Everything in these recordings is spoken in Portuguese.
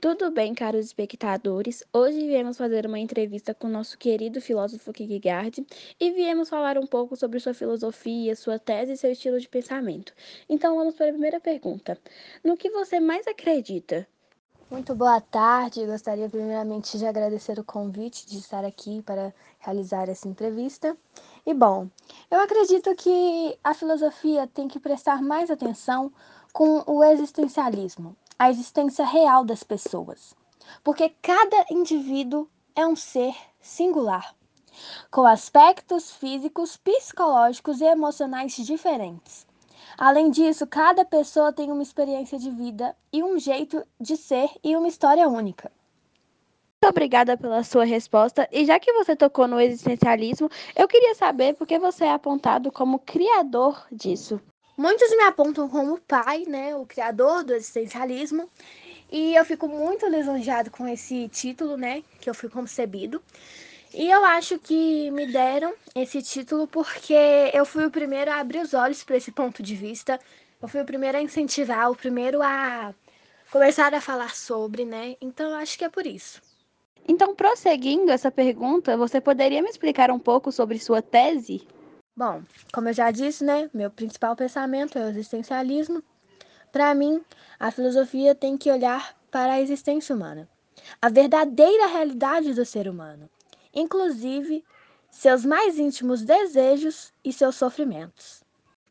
Tudo bem, caros espectadores? Hoje viemos fazer uma entrevista com nosso querido filósofo Kierkegaard e viemos falar um pouco sobre sua filosofia, sua tese e seu estilo de pensamento. Então vamos para a primeira pergunta. No que você mais acredita? Muito boa tarde. Gostaria primeiramente de agradecer o convite de estar aqui para realizar essa entrevista. E bom, eu acredito que a filosofia tem que prestar mais atenção com o existencialismo, a existência real das pessoas, porque cada indivíduo é um ser singular, com aspectos físicos, psicológicos e emocionais diferentes. Além disso, cada pessoa tem uma experiência de vida e um jeito de ser e uma história única. Muito obrigada pela sua resposta. E já que você tocou no existencialismo, eu queria saber por que você é apontado como criador disso. Muitos me apontam como pai, né, o criador do existencialismo, e eu fico muito lisonjeado com esse título, né, que eu fui concebido. E eu acho que me deram esse título porque eu fui o primeiro a abrir os olhos para esse ponto de vista. Eu fui o primeiro a incentivar, o primeiro a começar a falar sobre, né? Então eu acho que é por isso. Então, prosseguindo essa pergunta, você poderia me explicar um pouco sobre sua tese? Bom, como eu já disse, né, meu principal pensamento é o existencialismo. Para mim, a filosofia tem que olhar para a existência humana, a verdadeira realidade do ser humano, inclusive seus mais íntimos desejos e seus sofrimentos.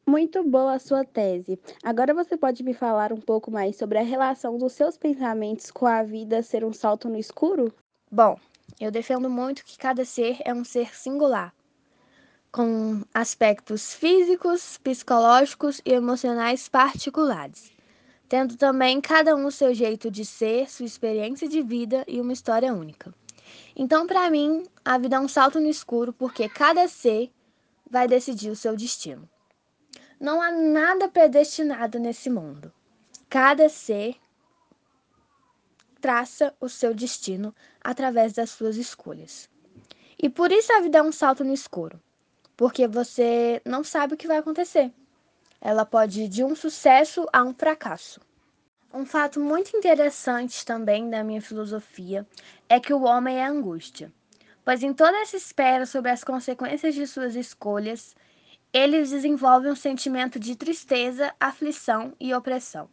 Muito boa a sua tese. Agora você pode me falar um pouco mais sobre a relação dos seus pensamentos com a vida ser um salto no escuro? Bom, eu defendo muito que cada ser é um ser singular, com aspectos físicos, psicológicos e emocionais particulares, tendo também cada um seu jeito de ser, sua experiência de vida e uma história única. Então, para mim, a vida é um salto no escuro porque cada ser vai decidir o seu destino. Não há nada predestinado nesse mundo. Cada ser traça o seu destino através das suas escolhas. E por isso a vida é um salto no escuro porque você não sabe o que vai acontecer. Ela pode ir de um sucesso a um fracasso. Um fato muito interessante também da minha filosofia é que o homem é angústia, pois em toda essa espera sobre as consequências de suas escolhas, ele desenvolve um sentimento de tristeza, aflição e opressão.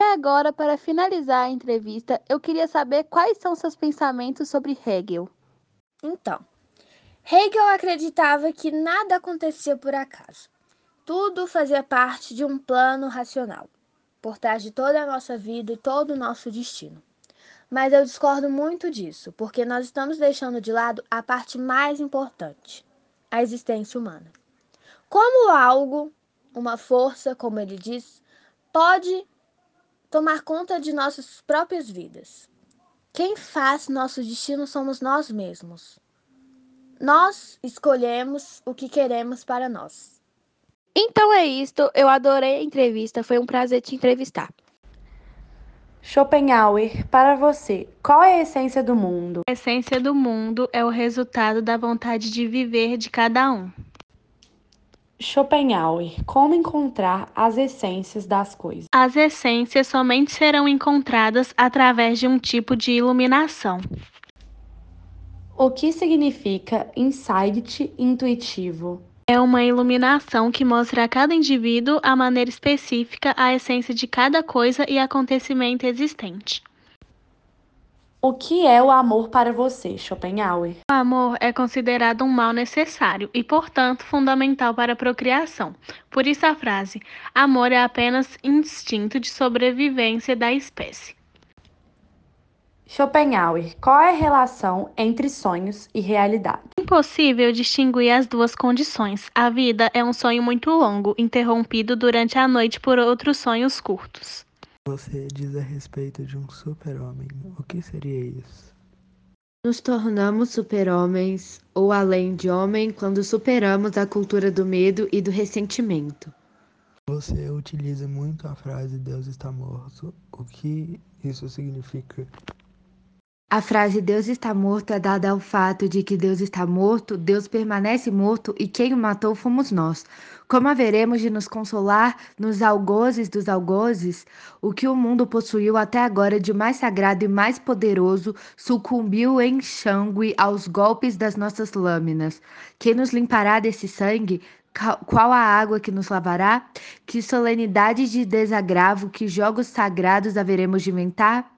E agora, para finalizar a entrevista, eu queria saber quais são seus pensamentos sobre Hegel. Então, Hegel acreditava que nada acontecia por acaso. Tudo fazia parte de um plano racional, por trás de toda a nossa vida e todo o nosso destino. Mas eu discordo muito disso, porque nós estamos deixando de lado a parte mais importante, a existência humana. Como algo, uma força, como ele diz, pode tomar conta de nossas próprias vidas? Quem faz nosso destino somos nós mesmos. Nós escolhemos o que queremos para nós. Então é isto, eu adorei a entrevista, foi um prazer te entrevistar. Schopenhauer, para você, qual é a essência do mundo? A essência do mundo é o resultado da vontade de viver de cada um. Schopenhauer, como encontrar as essências das coisas? As essências somente serão encontradas através de um tipo de iluminação. O que significa insight intuitivo? É uma iluminação que mostra a cada indivíduo a maneira específica, a essência de cada coisa e acontecimento existente. O que é o amor para você, Schopenhauer? O amor é considerado um mal necessário e, portanto, fundamental para a procriação. Por isso a frase: amor é apenas instinto de sobrevivência da espécie. Schopenhauer, qual é a relação entre sonhos e realidade? Impossível distinguir as duas condições. A vida é um sonho muito longo, interrompido durante a noite por outros sonhos curtos. Você diz a respeito de um super-homem. O que seria isso? Nos tornamos super-homens ou além de homem quando superamos a cultura do medo e do ressentimento. Você utiliza muito a frase Deus está morto. O que isso significa? A frase Deus está morto é dada ao fato de que Deus está morto, Deus permanece morto e quem o matou fomos nós. Como haveremos de nos consolar nos algozes dos algozes? O que o mundo possuiu até agora de mais sagrado e mais poderoso sucumbiu em xangue aos golpes das nossas lâminas. Quem nos limpará desse sangue? Qual a água que nos lavará? Que solenidade de desagravo, que jogos sagrados haveremos de inventar?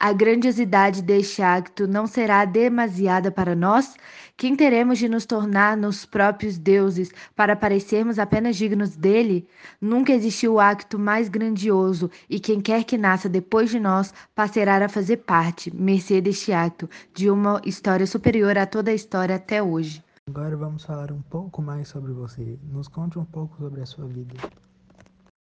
A grandiosidade deste acto não será demasiada para nós? Quem teremos de nos tornar nos próprios deuses para parecermos apenas dignos dele? Nunca existiu acto mais grandioso, e quem quer que nasça depois de nós passará a fazer parte, mercê deste acto, de uma história superior a toda a história até hoje. Agora vamos falar um pouco mais sobre você. Nos conte um pouco sobre a sua vida.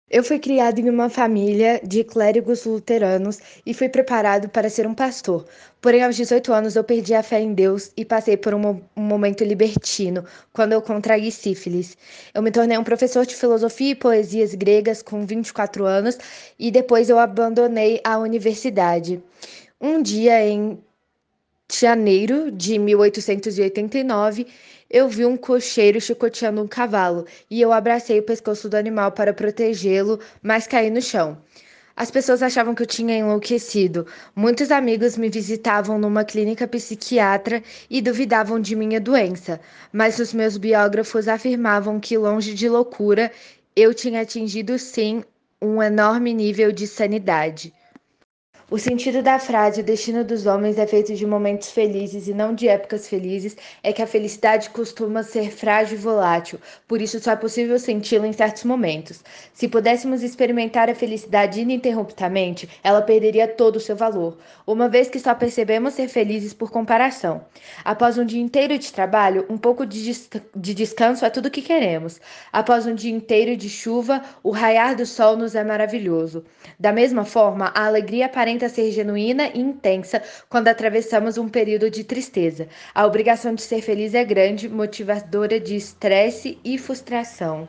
Eu fui criado em uma família de clérigos luteranos e fui preparado para ser um pastor. Porém, aos 18 anos, eu perdi a fé em Deus e passei por um, um, momento libertino, quando eu contraí sífilis. Eu me tornei um professor de filosofia e poesias gregas com 24 anos e depois eu abandonei a universidade. Um dia, em janeiro de 1889, eu vi um cocheiro chicoteando um cavalo e eu abracei o pescoço do animal para protegê-lo, mas caí no chão. As pessoas achavam que eu tinha enlouquecido. Muitos amigos me visitavam numa clínica psiquiatra e duvidavam de minha doença, mas os meus biógrafos afirmavam que, longe de loucura, eu tinha atingido sim um enorme nível de sanidade. O sentido da frase "o destino dos homens é feito de momentos felizes e não de épocas felizes" é que a felicidade costuma ser frágil e volátil, por isso só é possível senti-la em certos momentos. Se pudéssemos experimentar a felicidade ininterruptamente, ela perderia todo o seu valor, uma vez que só percebemos ser felizes por comparação. Após um dia inteiro de trabalho, um pouco de, des de descanso é tudo o que queremos. Após um dia inteiro de chuva, o raiar do sol nos é maravilhoso. Da mesma forma, a alegria aparenta tenta ser genuína e intensa quando atravessamos um período de tristeza. A obrigação de ser feliz é grande, motivadora de estresse e frustração.